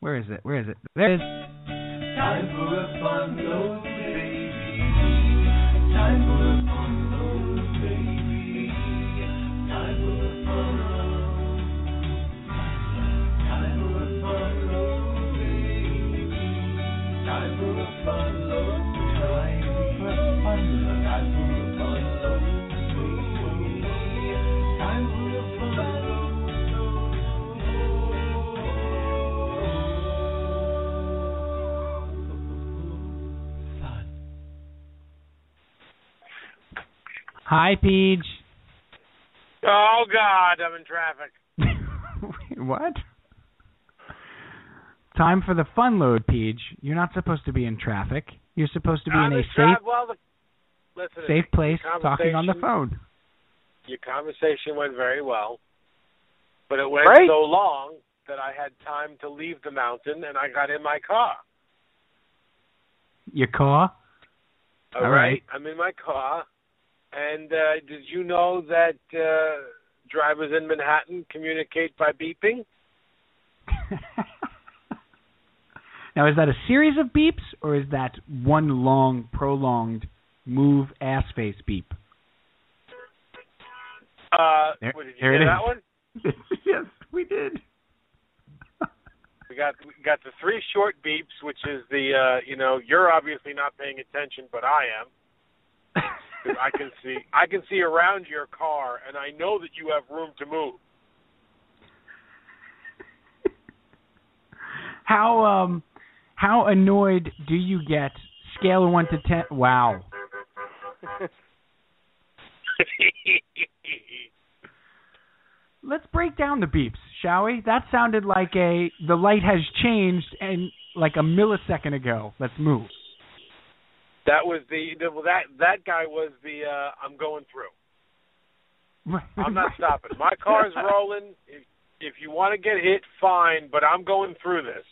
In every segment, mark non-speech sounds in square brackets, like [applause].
Where is it? Where is it? There it is. Time for a fun load, Hi, Peach. Oh God, I'm in traffic. [laughs] what? Time for the fun load, Peach. You're not supposed to be in traffic. You're supposed to be I'm in a safe, well, the, safe place, talking on the phone. Your conversation went very well, but it went Great. so long that I had time to leave the mountain, and I got in my car. Your car? All All right. right. I'm in my car, and uh, did you know that uh, drivers in Manhattan communicate by beeping? [laughs] now, is that a series of beeps, or is that one long, prolonged move ass face beep? Uh, There- what, did you hear that one? [laughs] yes, we did. [laughs] We got we got the three short beeps, which is the uh, you know you're obviously not paying attention, but I am. I can see I can see around your car, and I know that you have room to move. How um, how annoyed do you get? Scale of one to ten. Wow. Let's break down the beeps, shall we? That sounded like a the light has changed and like a millisecond ago. Let's move. That was the, the well, that that guy was the uh, I'm going through. I'm not stopping. My car's rolling. If, if you want to get hit, fine, but I'm going through this.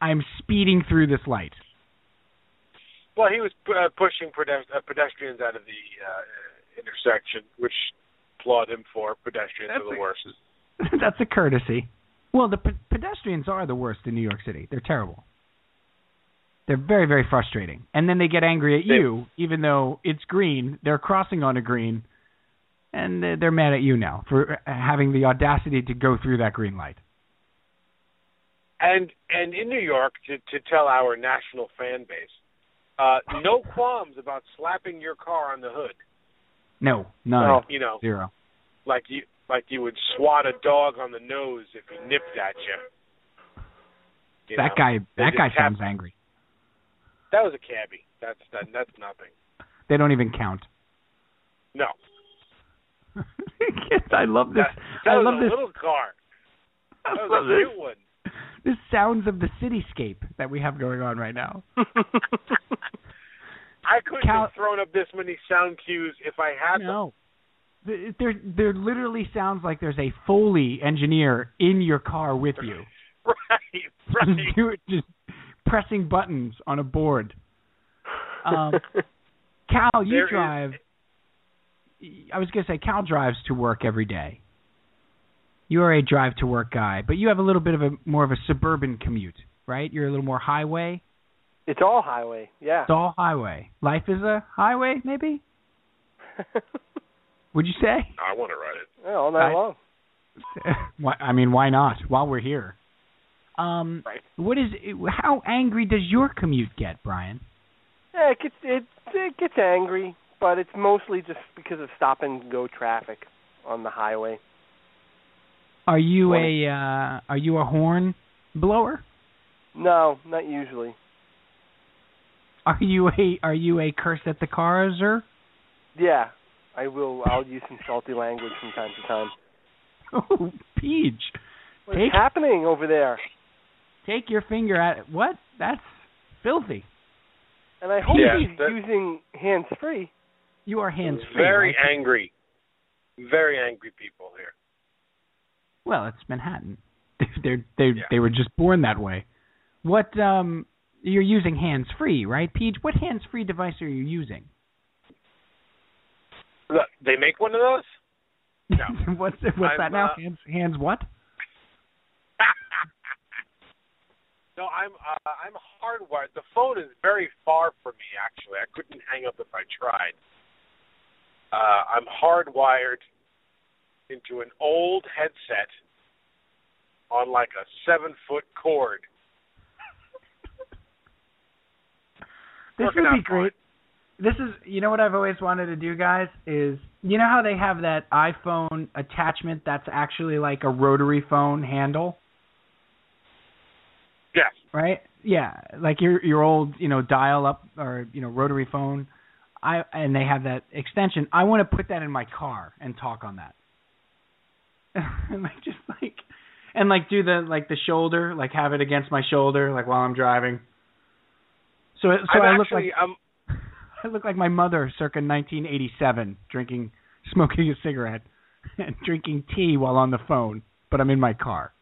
I'm speeding through this light. Well, he was uh, pushing pedest- uh, pedestrians out of the uh, intersection, which applaud him for. Pedestrians That's are the a- worst. [laughs] That's a courtesy. Well, the pe- pedestrians are the worst in New York City. They're terrible. They're very, very frustrating. And then they get angry at They- you, even though it's green. They're crossing on a green, and they're mad at you now for having the audacity to go through that green light. And and in New York, to to tell our national fan base, uh, no [laughs] qualms about slapping your car on the hood. No, none, No. You know, zero. like you like you would swat a dog on the nose if he nipped at you. You that know? guy, that guy sounds angry. That was a cabbie. That's that, that's nothing. They don't even count. No, [laughs] I love this. that, that I was love a this. little car. I That love was a this. cute one. The sounds of the cityscape that we have going on right now. [laughs] I couldn't Cal- have thrown up this many sound cues if I had them. No. Th- There, there literally sounds like there's a Foley engineer in your car with you, [laughs] Right, right. You're just pressing buttons on a board. Um, [laughs] Cal, you There is- drive. I was gonna say Cal drives to work every day. You are a drive to work guy, but you have a little bit of a more of a suburban commute, right? You're a little more highway. it's all highway. Yeah. It's all highway. Life is a highway, maybe. [laughs] Would you say? I want to ride it. yeah, all night I- long. [laughs] why, I mean, why not? While we're here. Um, Right. what is? How angry does your commute get, Brian? Yeah, it gets it it gets angry, but it's mostly just because of stop and go traffic on the highway. Are you a uh, Are you a horn blower? No, not usually. Are you a Are you a curse at the cars? Yeah, I will. I'll use some salty language from time to time. [laughs] Oh, Peach, What's Take- happening over there? Take your finger at what? That's filthy. And I hope Yeah, he's that- using hands free. You are hands free. Very right? angry. Very angry people here. Well, it's Manhattan. [laughs] They're they Yeah. they were just born that way. What um you're using hands free, right, Peach? What hands free device are you using? Look, They make one of those? No. [laughs] what's what's I'm, that now? uh, hands hands what? I'm uh, I'm hardwired. The phone is very far from me. Actually, I couldn't hang up if I tried. Uh, I'm hardwired into an old headset on like a seven foot cord. This would be great. This is, you know what I've always wanted to do, guys, is you know how they have that iPhone attachment that's actually like a rotary phone handle, Yes. right? Yeah, like your your old, you know, dial up or you know rotary phone. I and they have that extension. I want to put that in my car and talk on that. [laughs] and like just like and like do the like the shoulder, like have it against my shoulder, like while I'm driving. So so I'm I look like actually um [laughs] I look like my mother circa 1987, drinking, [laughs] smoking a cigarette, and drinking tea while on the phone, but I'm in my car.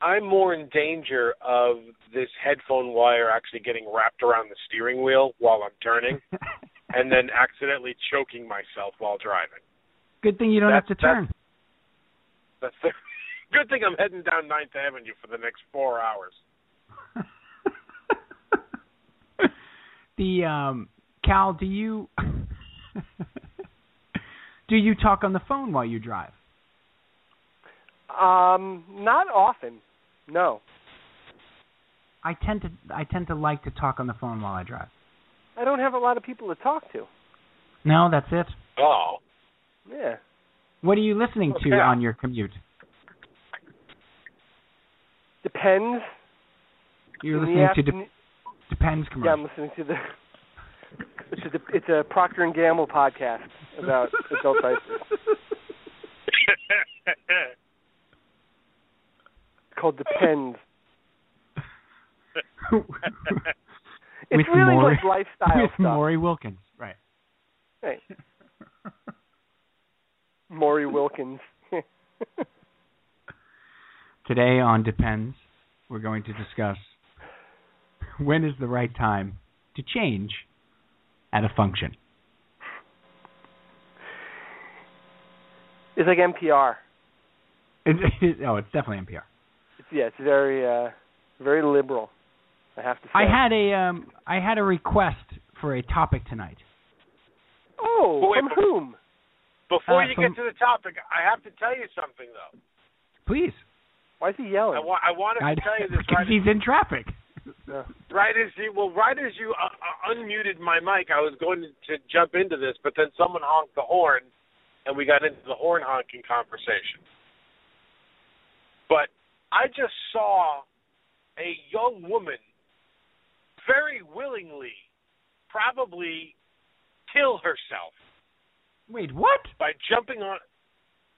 I'm more in danger of this headphone wire actually getting wrapped around the steering wheel while I'm turning, [laughs] and then accidentally choking myself while driving. Good thing you don't have to That's- turn. That's the [laughs] good thing I'm heading down Ninth Avenue for the next four hours. [laughs] the um, Cal, do you do you talk on the phone while you drive? Um, not often. No, I tend to I tend to like to talk on the phone while I drive. I don't have a lot of people to talk to. No, that's it. Oh, Yeah. What are you listening to on your commute? Depends. You're In the listening to afternoon- De- Depends Yeah. I'm listening to the. [laughs] It's a it's a Procter and Gamble podcast about adult [laughs] diapers [laughs] called Depends. [laughs] It's With really Maury- like lifestyle with stuff. Maury Wilkins, right? Right. [laughs] Maury Wilkins. [laughs] Today on Depends, we're going to discuss when is the right time to change at a function. it's like NPR. It, it, oh, it's definitely NPR. It's, yeah, it's very uh very liberal. I have to say. I had a um, I had a request for a topic tonight. Oh, Wait, from whom? Before Uh, you from- get to the topic, I have to tell you something though. Please, Why is he yelling? I, wa- I wanted I, to tell you [laughs] this because right, he's in traffic. No. right as you well, right as you uh, uh, unmuted my mic, I was going to, to jump into this, but then someone honked the horn, and we got into the horn honking conversation. But I just saw a young woman very willingly, probably kill herself Wait, what? by jumping on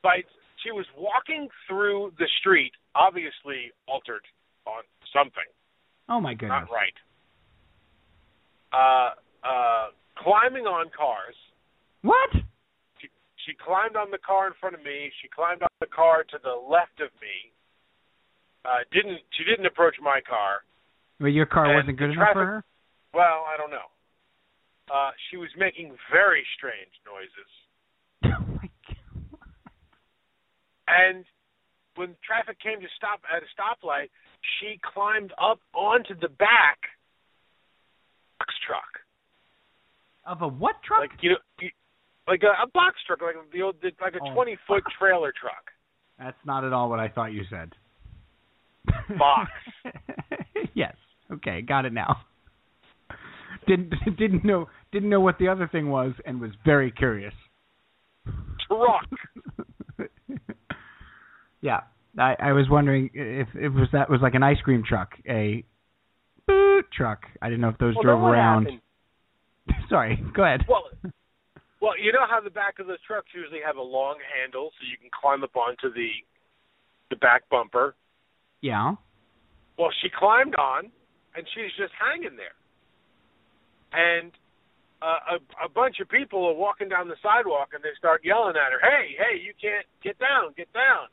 by she was walking through the street obviously altered on something Oh my goodness! not right uh uh climbing on cars What? she, she climbed on the car in front of me she climbed on the car to the left of me uh didn't she didn't approach my car Well, your car wasn't good enough for her. well i don't know uh she was making very strange noises [laughs] oh my god! And when traffic came to stop at a stoplight, she climbed up onto the back box truck, Of a what truck? like you know, like a, a box truck, like the old, like a Oh. twenty foot trailer truck. That's not at all what I thought you said. Box. [laughs] yes. Okay, got it now. Didn't [laughs] didn't know didn't know what the other thing was and was very curious. Truck. [laughs] yeah, I I was wondering if it was that was like an ice cream truck, a boot truck. I didn't know if those well, drove around. Sorry, go ahead. Well, well, you know how the back of those trucks usually have a long handle, so you can climb up onto the the back bumper. Yeah. Well, she climbed on, and she's just hanging there. And uh, a, a bunch of people are walking down the sidewalk, and they start yelling at her, "Hey, hey, you can't get down, get down!"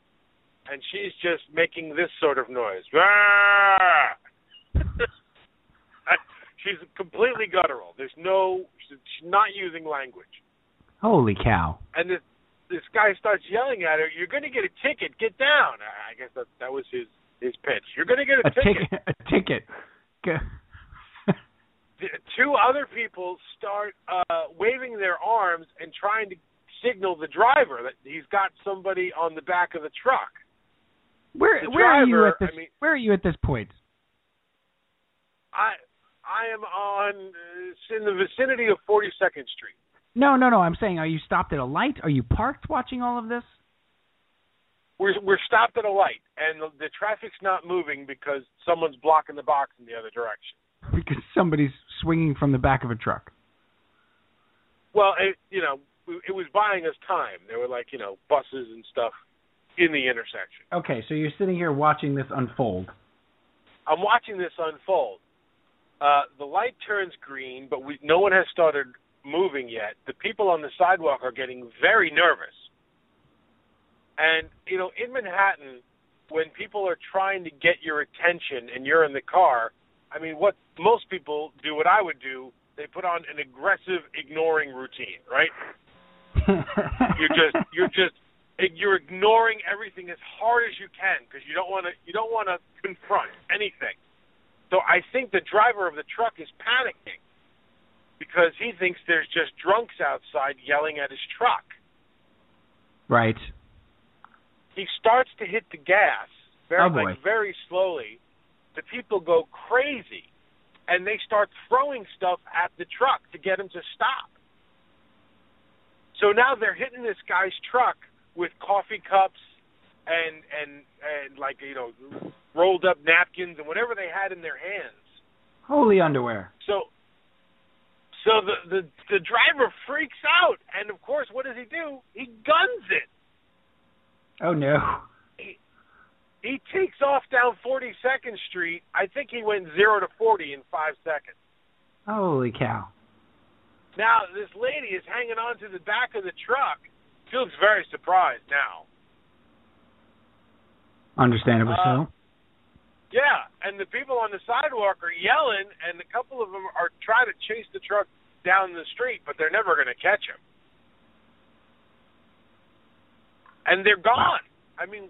And she's just making this sort of noise. [laughs] She's completely guttural. There's no, she's not using language. Holy cow. And this this guy starts yelling at her, "You're going to get a ticket. Get down!" I I guess that that was his his pitch. You're going to get a, A ticket. [laughs] A ticket. [laughs] Two other people start uh waving their arms and trying to signal the driver that he's got somebody on the back of the truck. Where The where are you at this? I mean- where are you at this point? I I am on uh, in the vicinity of 42nd Street. No, no, no. I'm saying, are you stopped at a light? Are you parked watching all of this? We're we're stopped at a light and the, the traffic's not moving because someone's blocking the box in the other direction. Because somebody's swinging from the back of a truck. Well, it, you know, it was buying us time. There were like, you know, buses and stuff in the intersection. Okay, so you're sitting here watching this unfold. I'm watching this unfold. Uh, the light turns green, but we, no one has started moving yet. The people on the sidewalk are getting very nervous. And, you know, in Manhattan, when people are trying to get your attention and you're in the car, I mean, what most people do, what I would do, they put on an aggressive ignoring routine, right? [laughs] You're just, you're just, you're ignoring everything as hard as you can because you don't want to, you don't want to confront anything. So I think the driver of the truck is panicking because he thinks there's just drunks outside yelling at his truck. right. He starts to hit the gas very Oh, like very slowly. The people go crazy and they start throwing stuff at the truck to get him to stop. So now they're hitting this guy's truck with coffee cups and and and like you know rolled up napkins and whatever they had in their hands. Holy underwear. So so the the the driver freaks out and of course what does he do? He guns it. Oh no. He he takes off down 42nd Street. I think he went 0 to 40 in 5 seconds. Holy cow. Now this lady is hanging on to the back of the truck. She looks very surprised now. Understandably Uh, so. Yeah, and the people on the sidewalk are yelling, and a couple of them are trying to chase the truck down the street, but they're never going to catch him. And they're gone. I mean,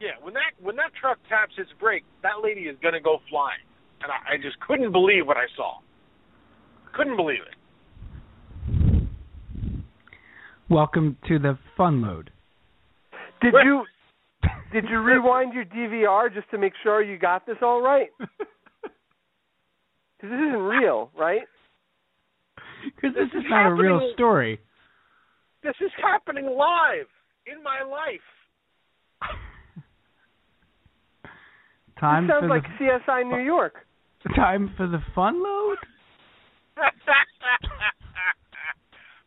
yeah, when that when that truck taps its brake, that lady is going to go flying, and I, I just couldn't believe what I saw. Couldn't believe it. Welcome to the fun load. Did What? you did you rewind your DVR just to make sure you got this all right? [laughs] Because this isn't real, right? Because This this is is not a real story. This is happening live in my life. [laughs] Time this sounds for like the CSI New York. [laughs] time for the fun load. [laughs]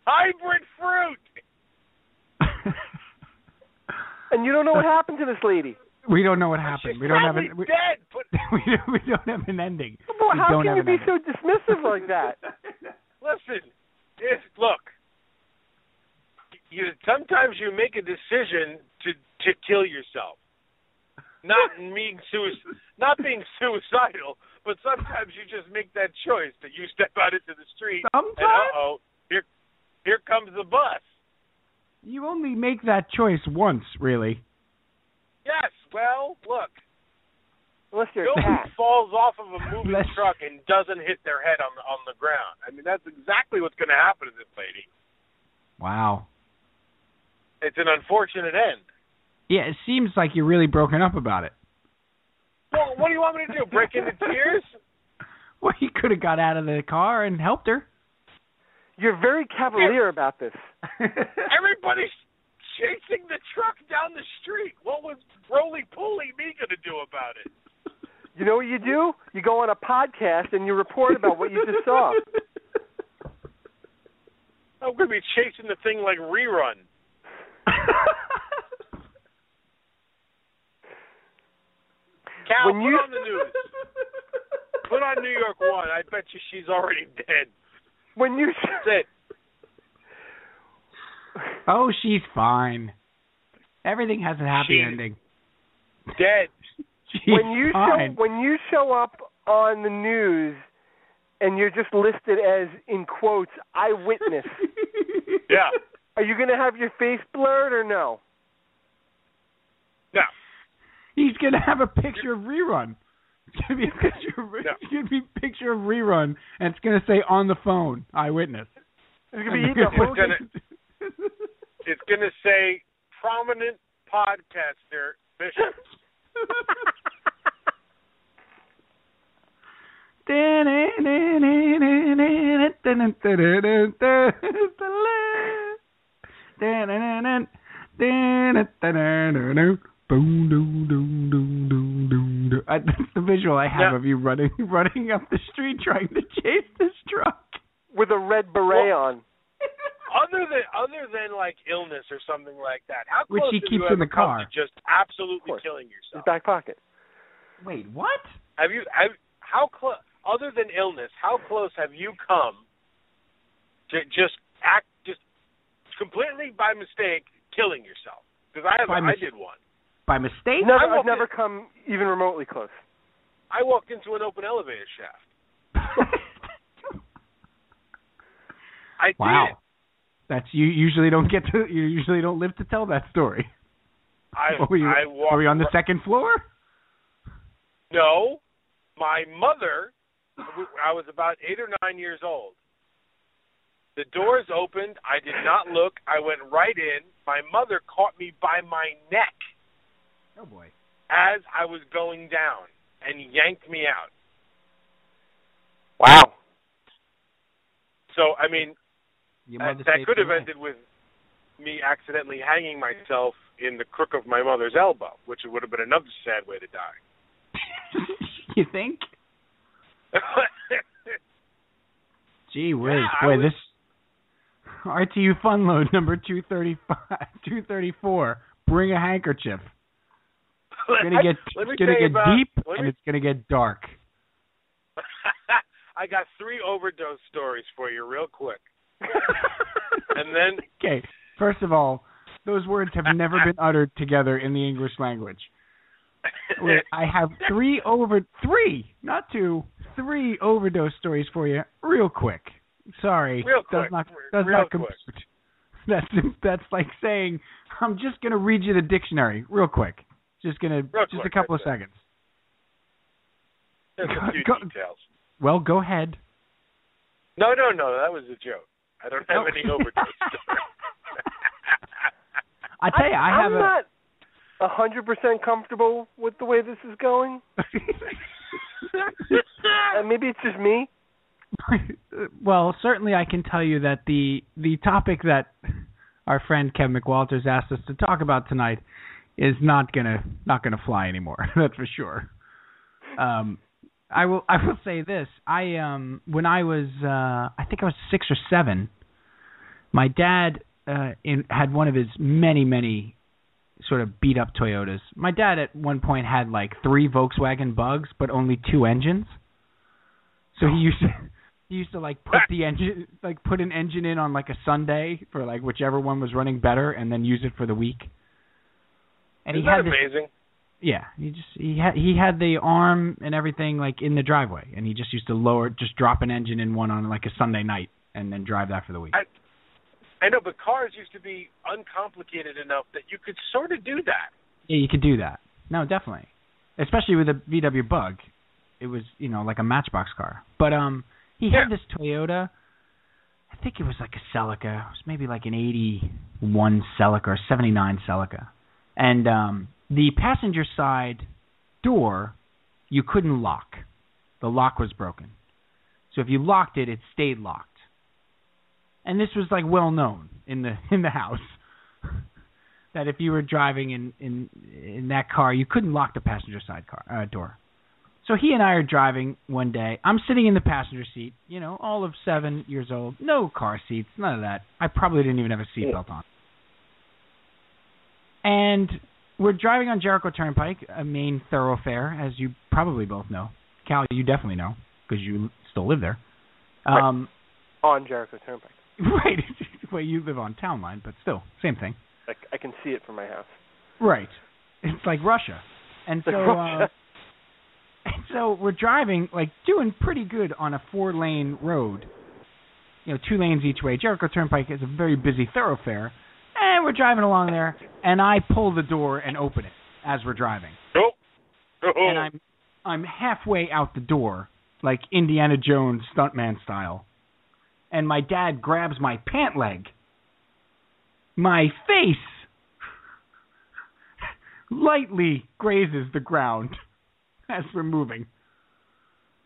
Hybrid fruit. And you don't know what happened to this lady. we don't know what She's happened. We don't have an we, dead. But we, don't, we don't have an ending. Well, We how can you be ending. so dismissive like that? listen, if, look. You sometimes you make a decision to to kill yourself. Not [laughs] being suic- not being suicidal, but sometimes you just make that choice that you step out into the street and uh oh, here here comes the bus. you only make that choice once, really. Yes, well, look, Unless you're nobody cat. falls off of a moving Let's- truck and doesn't hit their head on the on the ground. I mean, that's exactly what's going to happen to this lady. Wow. It's an unfortunate end. Yeah, it seems like you're really broken up about it. Well, what do you want me to do? Break into tears? [laughs] Well, he could have got out of the car and helped her. You're very cavalier about this. [laughs] Everybody's chasing the truck down the street. What was roly poly me going to do about it? You know what you do? You go on a podcast and you report about what you just saw. [laughs] I'm going to be chasing the thing like rerun. Cal, When put you- on the news. Put on New York One. I bet you she's already dead. When you said, oh, she's fine. Everything has a happy She- ending. Dead. [laughs] She's when you fine. show when you show up on the news and you're just listed as in quotes eyewitness, [laughs] Yeah. Are you going to have your face blurred or no? No. He's gonna have a picture of rerun. It's gonna be a [laughs] picture. Of, No. It's gonna be a picture of rerun, and it's gonna say on the phone, eyewitness. It's gonna be eating a It's gonna- It's going to say prominent podcaster Bishop. [laughs] [laughs] That's the visual I have Yeah. of you running running up the street trying to chase this truck. with a red beret on. Other than other than like illness or something like that, how Which he keeps you in the car. just absolutely killing His yourself? back pocket. Wait, what? Have you have how close other than illness, how close have you come to just act completely by mistake killing yourself? Because I have By I mis- did one. By mistake? Never, I I've never in- come even remotely close. I walked into an open elevator shaft. [laughs] I wow. did. That's you usually don't get to you usually don't live to tell that story. I [laughs] were you, I walked are we on the second floor? No, my mother. I was about eight or nine years old. The doors opened. I did not look. I went right in. My mother caught me by my neck Oh boy. as I was going down and yanked me out. Wow. So I mean, that, that could have ended with me accidentally hanging myself in the crook of my mother's elbow, which would have been another sad way to die. [laughs] you think? [laughs] Gee whiz, Yeah, boy, was- this RTU fun load number 235, [laughs] 234. Bring a handkerchief. It's gonna get it's gonna get about- deep let and it's gonna get dark. [laughs] I got three overdose stories for you, real quick, [laughs] and then Okay, first of all, those words have never been uttered together in the English language. Wait, I have three over three, not two, three overdose stories for you, real quick. Sorry, Real does quick, not real does not quick. compute. [laughs] That's that's like saying I'm just gonna read you the dictionary real quick. Just gonna Real just a quick, couple of that's seconds. There's a [laughs] few Go- details. Well, go ahead. No, no, no, that was a joke. I don't have Oh. any overdose. [laughs] I tell you, I have I'm a. not a hundred percent comfortable with the way this is going. Uh, maybe it's just me. [laughs] well, certainly I can tell you that the the topic that our friend Kevin McWalters asked us to talk about tonight is not gonna not gonna fly anymore. [laughs] That's for sure. Um, I will I will say this. I um when I was uh I think I was six or seven, my dad uh in had one of his many many sort of beat up Toyotas. My dad at one point had like three Volkswagen Bugs, but only two engines. So he used to he used to like put the engine like put an engine in on like a Sunday for like whichever one was running better, and then use it for the week. And Isn't he had that this, amazing? yeah, he just he had he had the arm and everything like in the driveway, and he just used to lower just drop an engine in one on like a Sunday night, and then drive that for the week. I- I know, but cars used to be uncomplicated enough that you could sort of do that. Yeah, you could do that. No, definitely. Especially with a VW Bug. It was, you know, like a matchbox car. But um he had this Toyota I think it was like a Celica. It was maybe like an 81 Celica or 79 Celica. And um the passenger side door you couldn't lock. The lock was broken. So if you locked it, it stayed locked. And this was like well known in the [laughs] in the house [laughs] that if you were driving in in in that car, you couldn't lock the passenger side car uh, door. So he and I are driving one day. I'm sitting in the passenger seat, you know, all of seven years old, no car seats, none of that. I probably didn't even have a seatbelt on. And we're driving on Jericho Turnpike, a main thoroughfare, as you probably both know. Cal, you definitely know because you still live there. Right. Um, On Jericho Turnpike. [laughs] right. [laughs] well, you live on town line, but still, same thing. I, I can see it from my house. Right. It's like Russia. And so Like uh Russia. and so we're driving like doing pretty good on a four lane road. You know, two lanes each way. Jericho Turnpike is a very busy thoroughfare. And we're driving along there and I pull the door and open it as we're driving. Nope. Oh, and I'm I'm halfway out the door, like Indiana Jones stuntman style. And my dad grabs my pant leg. My face [laughs] lightly grazes the ground [laughs] as we're moving.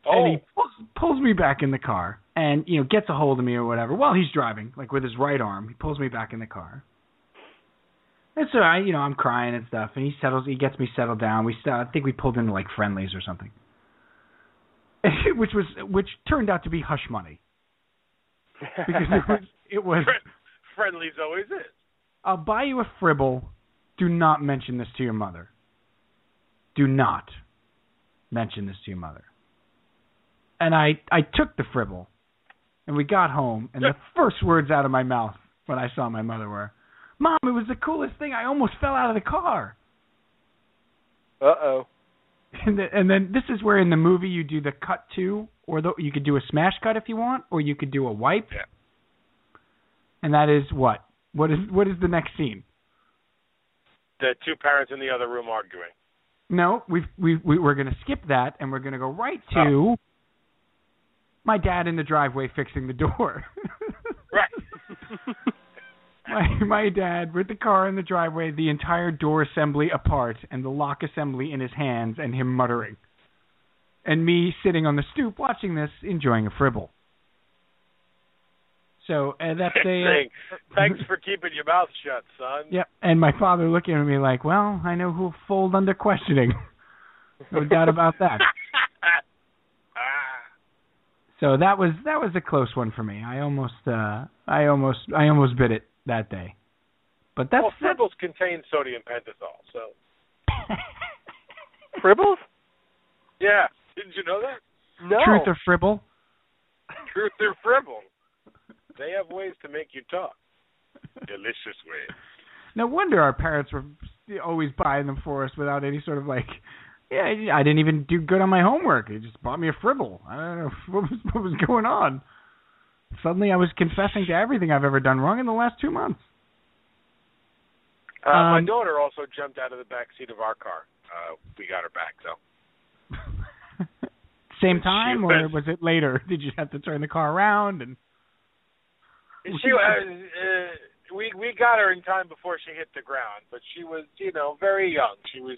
oh, And he pulls, pulls me back in the car and, you know, gets a hold of me or whatever while he's driving, like with his right arm. He pulls me back in the car. And so I, you know, I'm crying and stuff, and he settles, he gets me settled down. We, st- I think we pulled into like Friendly's or something, [laughs] which was, which turned out to be hush money because it was, [laughs] it was. friendly's always is. I'll buy you a fribble. Do not mention this to your mother. Do not mention this to your mother. And I, I took the fribble, and we got home, and the [laughs] first words out of my mouth when I saw my mother were, "Mom, it was the coolest thing. I almost fell out of the car." Uh oh. [laughs] And, the, and then this is where in the movie you do the cut to, or the, you could do a smash cut if you want, or you could do a wipe. Yeah. And that is what? What is what is the next scene? The two parents in the other room arguing. No, we've we we we're gonna skip that and we're gonna go right to oh. my dad in the driveway fixing the door. Right. [laughs] my my dad with the car in the driveway, the entire door assembly apart and the lock assembly in his hands and him muttering. And me sitting on the stoop watching this, enjoying a fribble. So uh, that's a Saying, Thanks for keeping your mouth shut, son. Yep, and my father looking at me like, "Well, I know who'll fold under questioning." no doubt about that. [laughs] So that was that was a close one for me. I almost uh I almost I almost bit it that day. But that's, well, that's fribbles contain sodium pentothal, so [laughs] Fribbles? yeah. Didn't you know that? No. truth or fribble. Truth or fribble. They have ways to make you talk. Delicious ways. No wonder our parents were always buying them for us without any sort of like, yeah, I didn't even do good on my homework. They just bought me a fribble. I don't know [laughs] what was what was going on. Suddenly, I was confessing to everything I've ever done wrong in the last two months. Uh, my Um, daughter also jumped out of the back seat of our car. Uh, we got her back though. [laughs] Same time, or was it later? [laughs] Did you have to turn the car around and? She was. uh, we we got her in time before she hit the ground, but she was you know very young. She was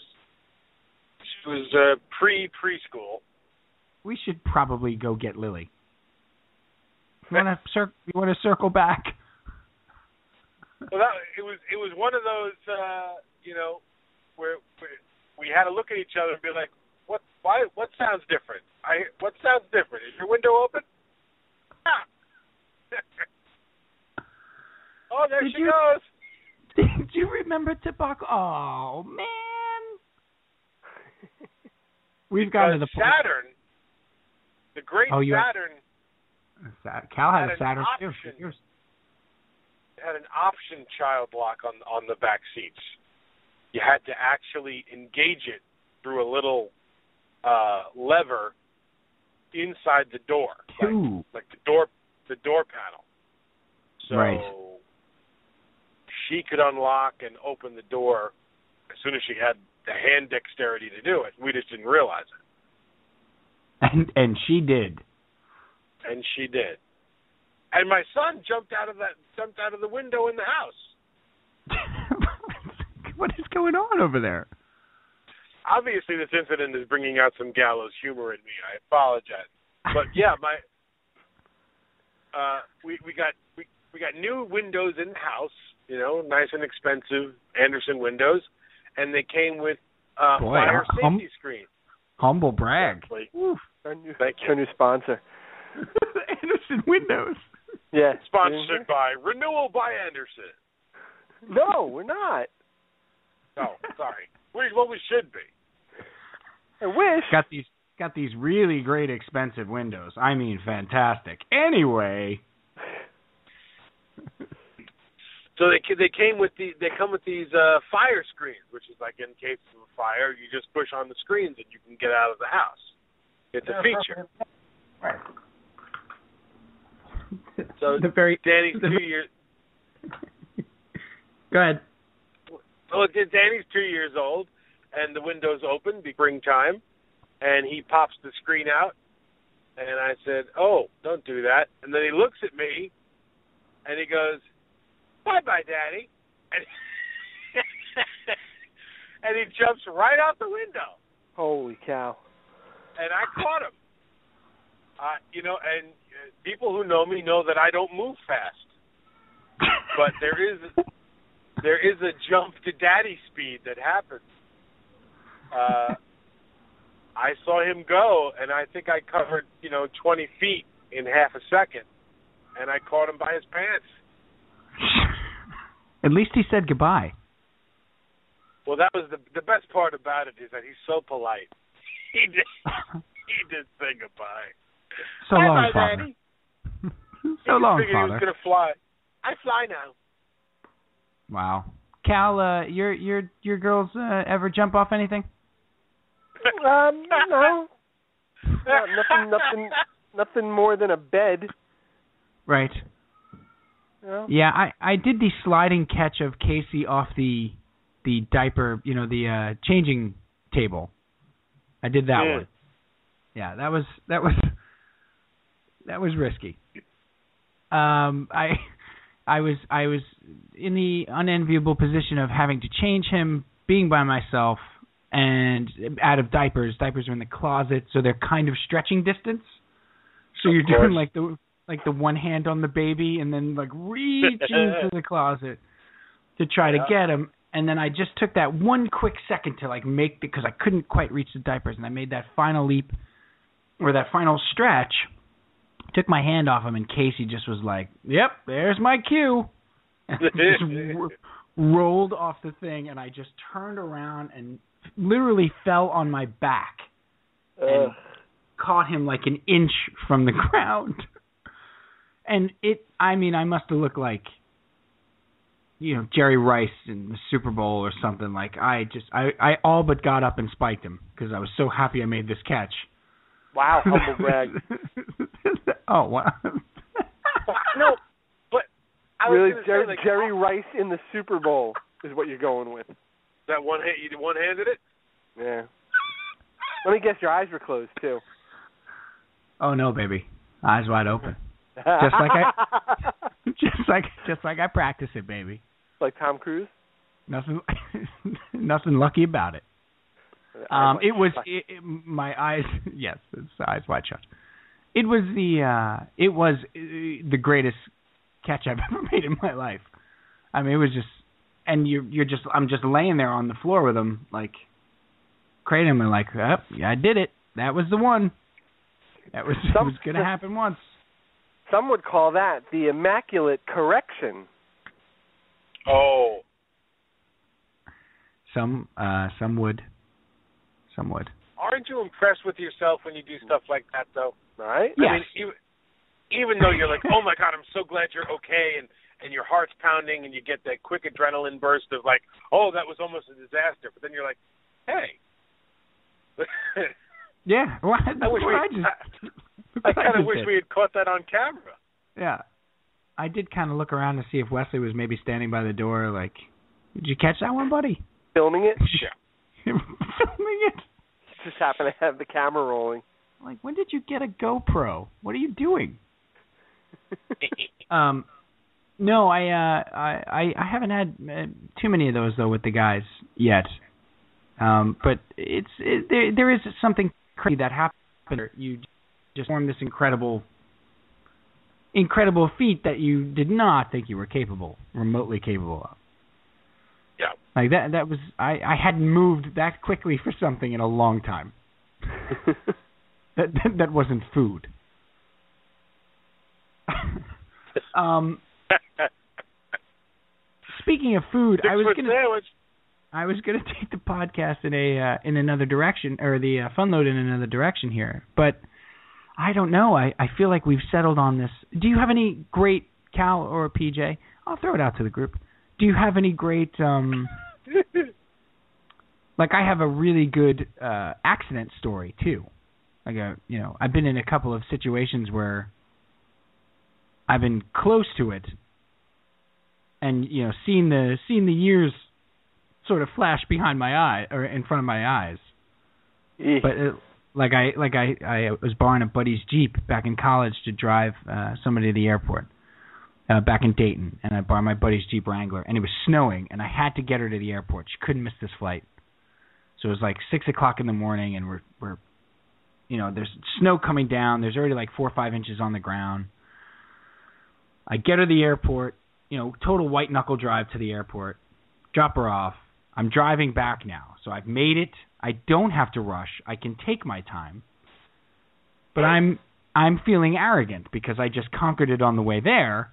she was uh, pre preschool. We should probably go get Lily. [laughs] You want to cir- you want to circle back? Well, that it was it was one of those uh, you know where, where we had to look at each other and be like, what why what sounds different? I what sounds different? Is your window open? [laughs] [laughs] Oh, there Did she you- goes. [laughs] Did you remember tobacco? Oh man, we've gotten to the point. Saturn, the great Oh, you- Saturn, Sa- Cal had had a Saturn too. had an option child lock on on the back seats. You had to actually engage it through a little uh lever inside the door, like, like the door the door panel. So Right. She could unlock and open the door as soon as she had the hand dexterity to do it. We just didn't realize it. And and she did. And she did. And my son jumped out of that jumped out of the window in the house. [laughs] what is going on over there? obviously this incident is bringing out some gallows humor in me. I apologize, but yeah, [laughs] my uh, we we got we we got new windows in the house, you know, nice and expensive Andersen windows, and they came with uh, Boy, fire hum- safety screen. Humble brag. Like, Our new, Thank you. our new sponsor. [laughs] Andersen Windows. Yeah. sponsored by Renewal by Andersen. No, we're not. Oh, sorry. [laughs] We what we should be. I wish. Got these got these really great expensive windows. I mean, fantastic. Anyway, [laughs] So they they came with the they come with these uh fire screens, which is like in case of a fire, you just push on the screens and you can get out of the house. It's a feature. right. So the very Danny's [laughs] the- two years. Go ahead. Well, Danny's two years old, and the window's open, be springtime, and he pops the screen out, and I said, "Oh, don't do that." And then he looks at me, and he goes, "Bye, bye, Daddy," and [laughs] and he jumps right out the window, Holy cow! and I caught him. Uh, you know, and uh, people who know me know that I don't move fast, but there is there is a jump to daddy speed that happens. Uh, I saw him go, and I think I covered you know 20 feet in half a second, and I caught him by his pants. At least he said goodbye. Well, that was the the best part about it is that he's so polite. He did [laughs] he did say goodbye. So Bye, long, bye, father. Daddy. [laughs] so he long, figured he was father. gonna fly. I fly now. Wow. Cal, uh, your your your girls uh, ever jump off anything? Um, no, Not- nothing, nothing, nothing more than a bed. Right. Know? Yeah, I I did the sliding catch of Casey off the the diaper, you know, the uh changing table. I did that Yeah. one. Yeah, that was that was [laughs] that was risky. Um I I was I was in the unenviable position of having to change him being by myself and out of diapers. Diapers are in the closet, so they're kind of stretching distance. So Of you're course. doing like the like the one hand on the baby and then like reach into the closet to try to get him and then I just took that one quick second to like make the because I couldn't quite reach the diapers and I made that final leap or that final stretch took my hand off him and Casey just was like yep there's my cue [laughs] and just ro- rolled off the thing and I just turned around and literally fell on my back and Ugh. caught him like an inch from the [laughs] ground. And it I mean I must have looked like you know Jerry Rice in the Super Bowl or something like I just I I all but got up and spiked him because I was so happy I made this catch. wow, [laughs] humble brag. oh wow. [laughs] no, but I was really, Jerry, say, like, Jerry Rice in the Super Bowl is what you're going with. that one hand you one handed it. Yeah. Let me guess, your eyes were closed too. oh no, baby. Eyes wide open. Just like I- [laughs] just like just like I practice it, baby. like Tom Cruise. Nothing [laughs] nothing lucky about it. Um, it was it, it, my eyes. [laughs] Yes, it's eyes wide shut. It was the uh, it was uh, the greatest catch I've ever made in my life. I mean, it was just, and you're you're just I'm just laying there on the floor with him, like cradling him, like, oh, yeah, I did it. That was the one. That was Some- was gonna happen once. Some would call that the immaculate correction. Oh, Some uh, some would, some would. aren't you impressed with yourself when you do stuff like that, though? Right? Yes. I mean, even even though you're like, oh my god, I'm so glad you're okay, and and your heart's pounding, and you get that quick adrenaline burst of like, oh, that was almost a disaster, but then you're like, hey. [laughs] Yeah, [laughs] well, that's I wish we- I just. I kind of wish did. we had caught that on camera. Yeah. I did kind of look around to see if Wesley was maybe standing by the door, like, did you catch that one, buddy? Filming it. [laughs] Sure. [laughs] Filming it. Just happened to have the camera rolling. Like, when did you get a GoPro? What are you doing? [laughs] um, no, I, uh, I, I, I haven't had uh, too many of those though with the guys yet. Um, but it's it, there, there is something crazy that happened. You just formed this incredible, incredible feat that you did not think you were capable, remotely capable of. Yeah. Like that. That was I. I hadn't moved that quickly for something in a long time. [laughs] That that, that wasn't food. [laughs] um, speaking of food, I was gonna sandwich. I was gonna [laughs] take the podcast in a uh, in another direction or the uh, fun load in another direction here, but I don't know. I I feel like we've settled on this. Do you have any great Cal or PJ? I'll throw it out to the group. Do you have any great um [laughs] like I have a really good uh accident story too. Like a you know, I've been in a couple of situations where I've been close to it and you know, seen the seen the years sort of flash behind my eye or in front of my eyes. Eesh. But it, like I like I I was borrowing a buddy's jeep back in college to drive uh somebody to the airport. Uh back in Dayton and I borrowed my buddy's Jeep Wrangler and it was snowing and I had to get her to the airport. She couldn't miss this flight. So it was like six o'clock in the morning and we're we're you know, there's snow coming down, there's already like four or five inches on the ground. I get her to the airport, you know, total white knuckle drive to the airport, drop her off. I'm driving back now. So I've made it. I don't have to rush. I can take my time. But I'm I'm feeling arrogant because I just conquered it on the way there.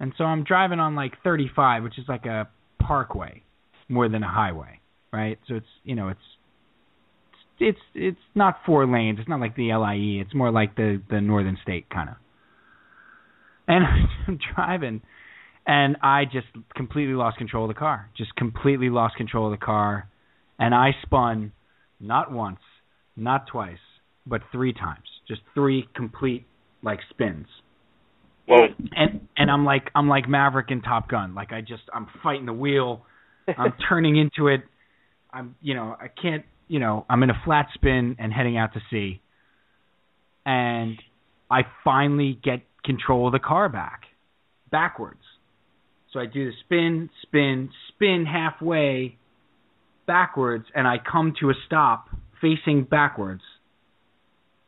And so I'm driving on like 35, which is like a parkway more than a highway, right? So it's, you know, it's it's it's not four lanes. It's not like the LIE. It's more like the the Northern State kind of. And [laughs] I'm driving and I just completely lost control of the car. Just completely lost control of the car, and I spun not once, not twice, but three times. Just three complete like spins. Whoa. And and I'm like I'm like Maverick in Top Gun. Like I just I'm fighting the wheel. I'm [laughs] turning into it. I'm you know I can't you know I'm in a flat spin and heading out to sea. And I finally get control of the car back, backwards. So I do the spin, spin, spin halfway backwards, and I come to a stop facing backwards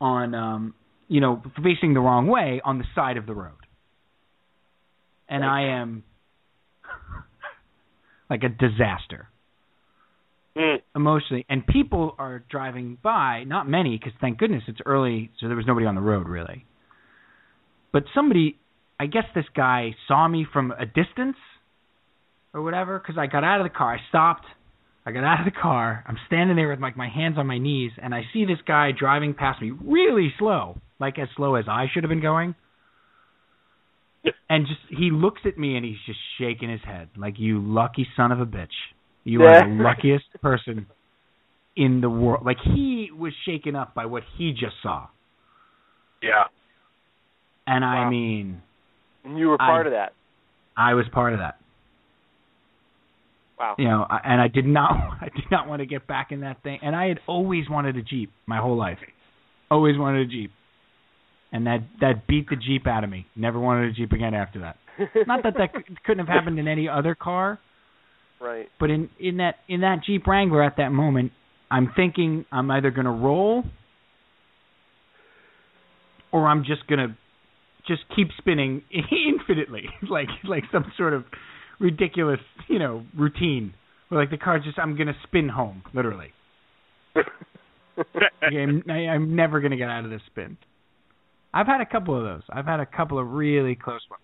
on, um, you know, facing the wrong way on the side of the road. And I am like a disaster Hmm. emotionally. And people are driving by, not many, because thank goodness it's early, so there was nobody on the road really. But somebody, I guess this guy saw me from a distance or whatever, because I got out of the car. I stopped. I got out of the car. I'm standing there with like my hands on my knees, and I see this guy driving past me really slow, like as slow as I should have been going. And just he looks at me and he's just shaking his head like you lucky son of a bitch. You are the [laughs] luckiest person in the world. Like he was shaken up by what he just saw. Yeah. And I mean, And you were part I- of that. I was part of that. Wow. You know, and I did not [laughs] I did not want to get back in that thing. And I had always wanted a Jeep my whole life. Always wanted a Jeep. And that that beat the Jeep out of me. Never wanted a Jeep again after that. [laughs] Not that that couldn't have happened in any other car, right. but in in that in that Jeep Wrangler at that moment, I'm thinking I'm either going to roll or I'm just going to just keep spinning [laughs] infinitely like like some sort of ridiculous, you know, routine. Where like the car just I'm going to spin home, literally. [laughs] Like, I'm, I, I'm never going to get out of this spin. I've had a couple of those. I've had a couple of really close ones.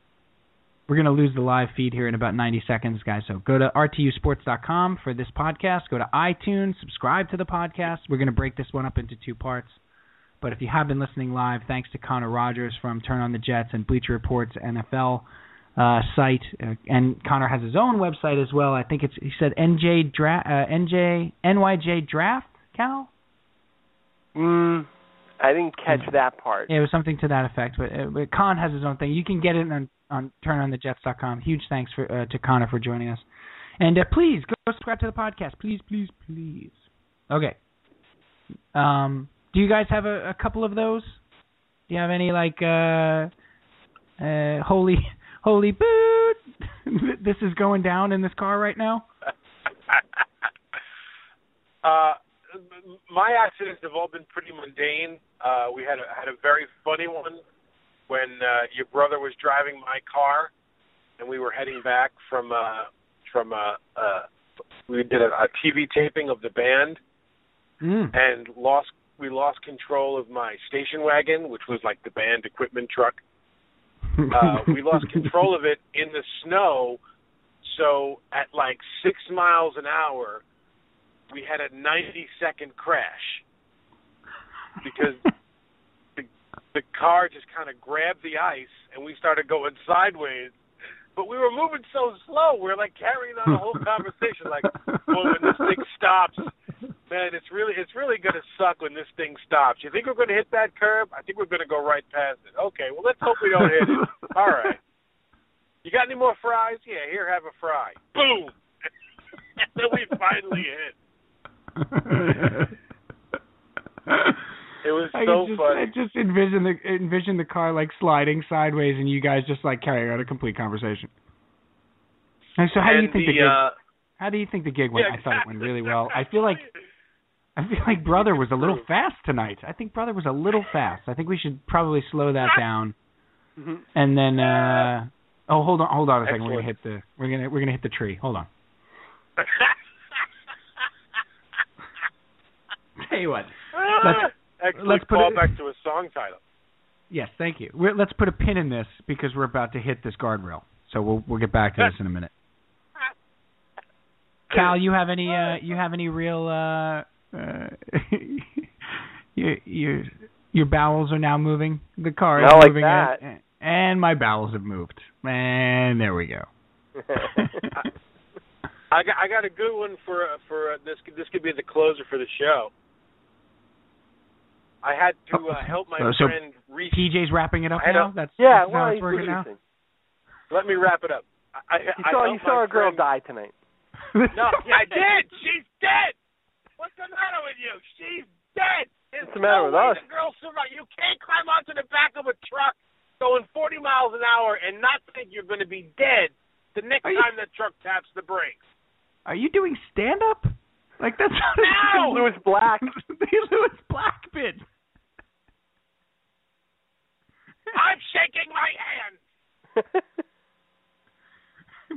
We're going to lose the live feed here in about 90 seconds, guys. So go to rtusports.com for this podcast. Go to iTunes, subscribe to the podcast. We're going to break this one up into two parts. But if you have been listening live, thanks to Connor Rogers from Turn on the Jets and Bleacher Report's NFL uh, site, uh, and Connor has his own website as well. I think it's he said NJ Dra- uh, NJ NYJ Draft Cal. Mm, I didn't catch that part. Yeah, it was something to that effect. But, uh, but Con has his own thing. You can get it on on turnonthejets.com. Huge thanks for uh, to Connor for joining us. And uh, please go subscribe to the podcast. Please, please, please. Okay. Um, do you guys have a, a couple of those? Do you have any like uh, uh, holy holy boot? [laughs] this is going down in this car right now. [laughs] uh, my accidents have all been pretty mundane. Uh, we had a, had a very funny one when uh, your brother was driving my car, and we were heading back from uh, from uh, uh, we did a, a TV taping of the band, Mm. and lost we lost control of my station wagon, which was like the band equipment truck. Uh, [laughs] we lost control of it in the snow, so at like six miles an hour, we had a 90 second crash because [laughs] the, the car just kind of grabbed the ice and we started going sideways. But we were moving so slow, we are like carrying on the whole [laughs] conversation, like, well, when this thing stops, man, it's really it's really gonna suck when this thing stops. You think we're gonna hit that curb? I think we're gonna go right past it. Okay, well let's hope we don't hit it. [laughs] All right. You got any more fries? Yeah, here, have a fry. Boom. [laughs] then we finally hit. [laughs] It was I so just, funny. I just envision the envision the car like sliding sideways and you guys just like carrying on a complete conversation. And so how do you think the, the, gig? uh, how do you think the gig went? yeah, I thought it went really well. I feel like I feel like brother was a little fast tonight. I think brother was a little fast. I think we should probably slow that down Mhm. and then uh oh hold on hold on a second. We're gonna hit the we're gonna we're gonna hit the tree. Hold on. [laughs] Tell you what. Let's- Excellent let's put it- callback to a song title. Yes, thank you. We're, let's put a pin in this because we're about to hit this guardrail. So we'll we'll get back to this in a minute. [laughs] Cal, you have any uh you have any real uh uh [laughs] your your your bowels are now moving. The car is Not like moving that. and, and my bowels have moved. And there we go. [laughs] I got I got a good one for uh, for uh, this. could- This could be the closer for the show. I had to uh, help my Oh, so friend reach. TJ's wrapping it up now. know. That's yeah, that's how it's he's working now. Let me wrap it up. I, I, You saw helped you saw my a girl friend- die tonight. No, I did. She's dead. What's the matter with you? She's dead. There's What's the matter no with us? The girl survived. You can't climb onto the back of a truck going 40 miles an hour and not think you're going to be dead the next Are you- time the truck taps the brakes. Are you doing stand up? Like that's No! [laughs] Lewis Black. the [laughs] Lewis Black bit. I'm shaking my hands. [laughs]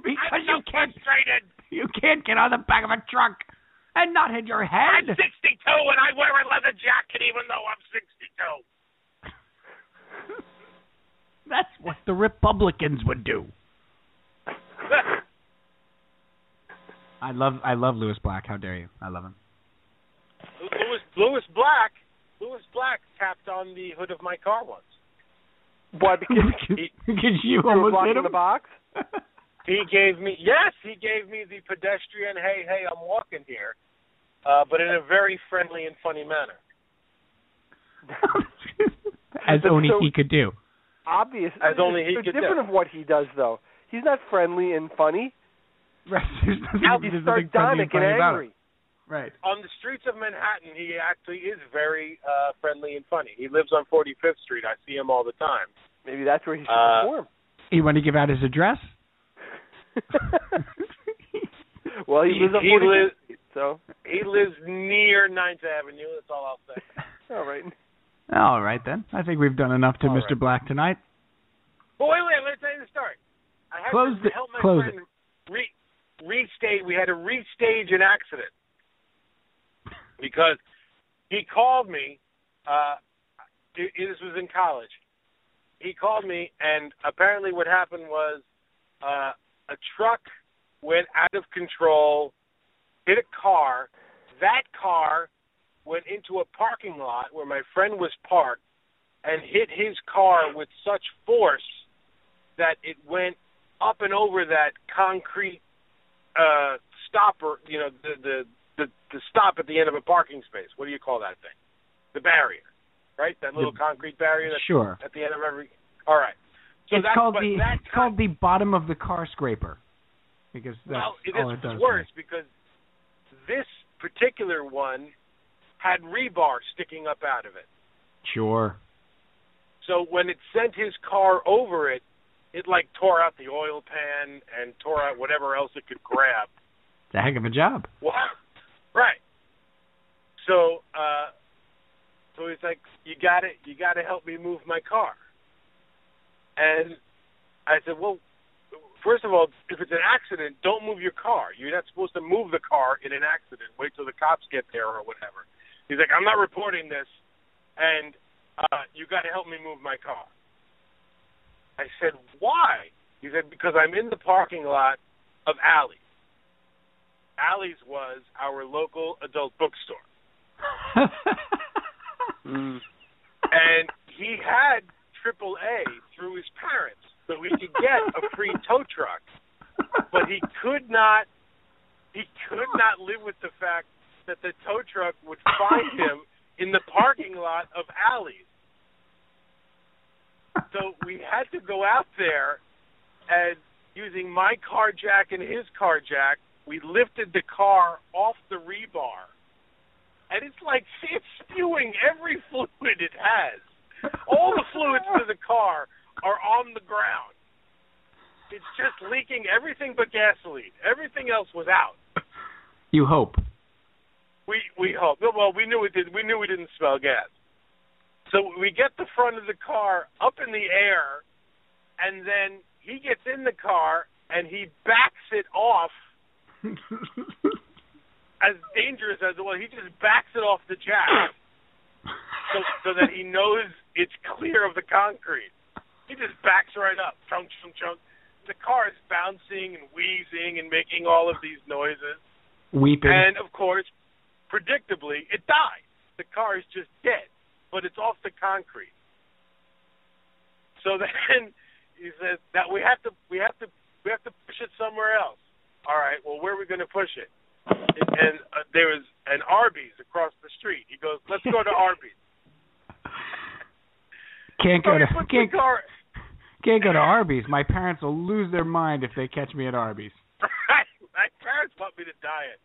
because I'm you can't frustrated. you can't get on the back of a truck and not hit your head. I'm 62 and I wear a leather jacket even though I'm 62. [laughs] That's what the Republicans would do. [laughs] I love I love Lewis Black. How dare you? I love him. Lewis Lewis Black Lewis Black tapped on the hood of my car once. Why? Because [laughs] because you you almost hit blocking him. the box. He gave me yes, he gave me the pedestrian hey hey I'm walking here, uh, but in a very friendly and funny manner. [laughs] As But only so- he could do. Obvious. As only he it's could different do. of what he does, though. He's not friendly and funny. Right. [laughs] There's nothing, He's there's nothing sardonic and funny about angry. Right. On the streets of Manhattan, he actually is very uh, friendly and funny. He lives on 45th Street. I see him all the time. Maybe that's where he should Uh, perform. You want to give out his address? [laughs] well, he, he- lives he 45th lives- Street, so He lives near Ninth Avenue. That's all I'll say. [laughs] all right. All right then. I think we've done enough to All Mr. right. Black tonight. But wait, wait, let me tell you the story. I had Close to the- help my close friend re restage. We had to restage an accident because he called me. Uh, it, this was in college. He called me, and apparently, what happened was uh, a truck went out of control, hit a car. That car went into a parking lot where my friend was parked and hit his car with such force that it went up and over that concrete uh stopper you know the the the, the stop at the end of a parking space what do you call that thing the barrier right that little The- concrete barrier that's Sure. at the end of every all right so it's that's called the it's called the bottom of the car scraper. Because that's well it all it does. worse because this particular one had rebar sticking up out of it Sure. So when it sent his car over it, it like tore out the oil pan and tore out whatever else it could grab. It's a heck of a job. Wow. [laughs] Right. So uh so he's like, You gotta you gotta help me move my car. And I said, Well first of all, if it's an accident, don't move your car. You're not supposed to move the car in an accident. Wait till the cops get there or whatever. He's like, I'm not reporting this and uh you gotta help me move my car. I said, Why? He said, Because I'm in the parking lot of Alley. Alley's was our local adult bookstore. Mm. [laughs] And he had triple A through his parents so he could get a free tow truck. But he could not he could not live with the fact that the tow truck would find him in the parking lot of Alley's. So we had to go out there and using my car jack and his car jack we lifted the car off the rebar, and it's like it's spewing every fluid it has. All the fluids to the car are on the ground. It's just leaking everything but gasoline. Everything else was out. You hope. We we hope. Well, we knew it did. We knew we didn't smell gas. So we get the front of the car up in the air, and then he gets in the car and he backs it off [laughs] as dangerous as well. He just backs it off the jack, so so that he knows it's clear of the concrete. He just backs right up, chunk chunk chunk. The car is bouncing and wheezing and making all of these noises. Weeping. And of course, predictably, it dies. The car is just dead, but it's off the concrete. So [laughs] then he says that we have to we have to we have to push it somewhere else. All right, well, where are we going to push it? And, uh, there was an Arby's across the street. He goes, "Let's go to [laughs] Arby's." can't go So to can't can't go to Arby's. My parents will lose their mind if they catch me at Arby's. [laughs] My parents want me to diet.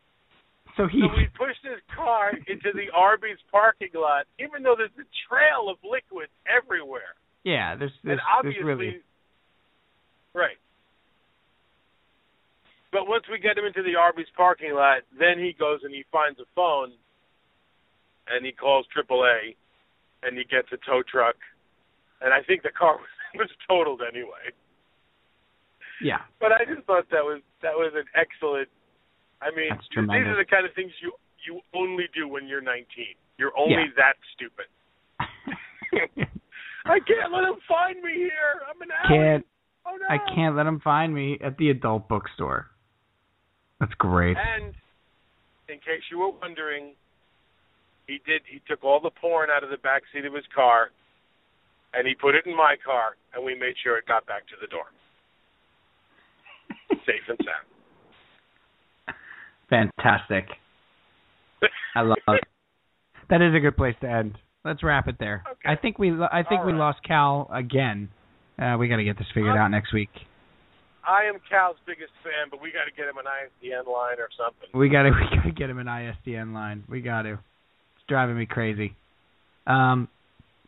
So he So we pushed his car into the Arby's parking lot, even though there's a trail of liquid everywhere. yeah, there's there's, and there's obviously, really right. But once we get him into the Arby's parking lot, then he goes and he finds a phone, and he calls AAA, and he gets a tow truck, and I think the car [laughs] was, was totaled anyway. yeah. But I just thought that was that was an excellent. I mean, these are the kind of things you you only do when you're 19. You're only Yeah. that stupid. [laughs] I can't let him find me here. I'm an can't Oh no. I can't let him find me at the adult bookstore. That's great. And in case you were wondering, he did. He took all the porn out of the back seat of his car, and he put it in my car, and we made sure it got back to the door, [laughs] safe and sound. Fantastic. I love it. [laughs] That is a good place to end. Let's wrap it there. Okay. I think we I think All we right. lost Cal again. Uh, we got to get this figured Um, out next week. I am Cal's biggest fan, but we got to get him an ISDN line or something. We got to [laughs] we got to get him an ISDN line. We got to. It's driving me crazy. Um,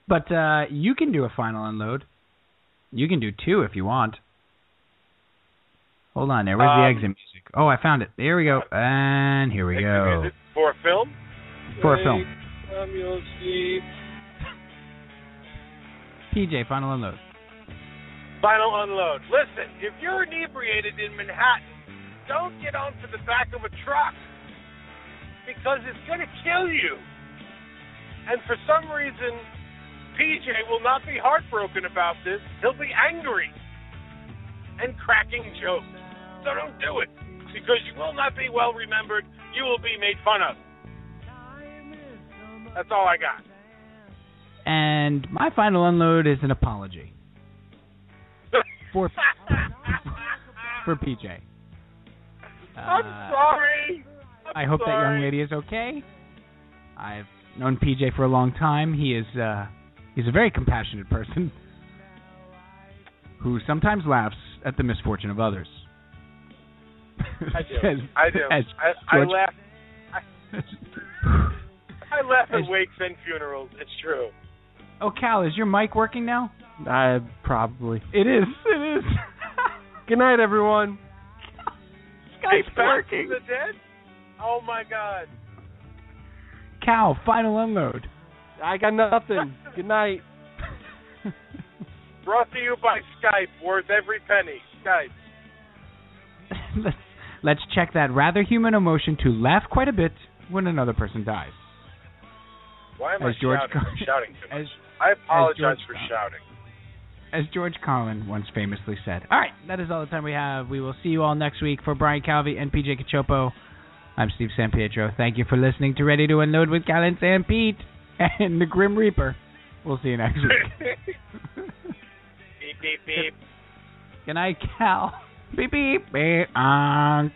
but uh, you can do a final unload. You can do two if you want. Hold on there. Where's the Um, exit music? Oh, I found it. There we go. And here we go. for a film? For a film. PJ, final unload. Final unload. Listen, if you're inebriated in Manhattan, don't get onto the back of a truck because it's going to kill you. And for some reason, PJ will not be heartbroken about this. He'll be angry and cracking jokes. So don't do it because you will not be well remembered. You will be made fun of. That's all I got. And my final unload is an apology for for PJ. I'm Uh, sorry. I'm I hope that young lady is okay. I've known PJ for a long time. He is uh he's a very compassionate person who sometimes laughs at the misfortune of others. I do. [laughs] As- I do. as I, I laugh. [laughs] I laugh As- at wakes and funerals. It's true. oh, Cal, is your mic working now? I probably. It is. It is. [laughs] Good night, everyone. Skype's It's back working. the dead. Oh my God. Cow, final unload. I got nothing. [laughs] Good night. [laughs] Brought to you by Skype, worth every penny. Skype. let's let's check that rather human emotion to laugh quite a bit when another person dies. Why am I George shouting? Car- I'm shouting too much. As I apologize George for Car- shouting. As George Carlin once famously said. All right, that is all the time we have. We will see you all next week for Brian Calvi and PJ Cachopo. I'm Steve San Pietro. Thank you for listening to Ready to Unload with Cal and Sam Pete and the Grim Reaper. We'll see you next week. [laughs] beep beep beep. Good night, Cal. Beep beep beep. Onk.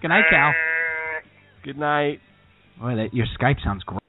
Good night, Cal. Uh. Good night. Boy, that your Skype sounds great.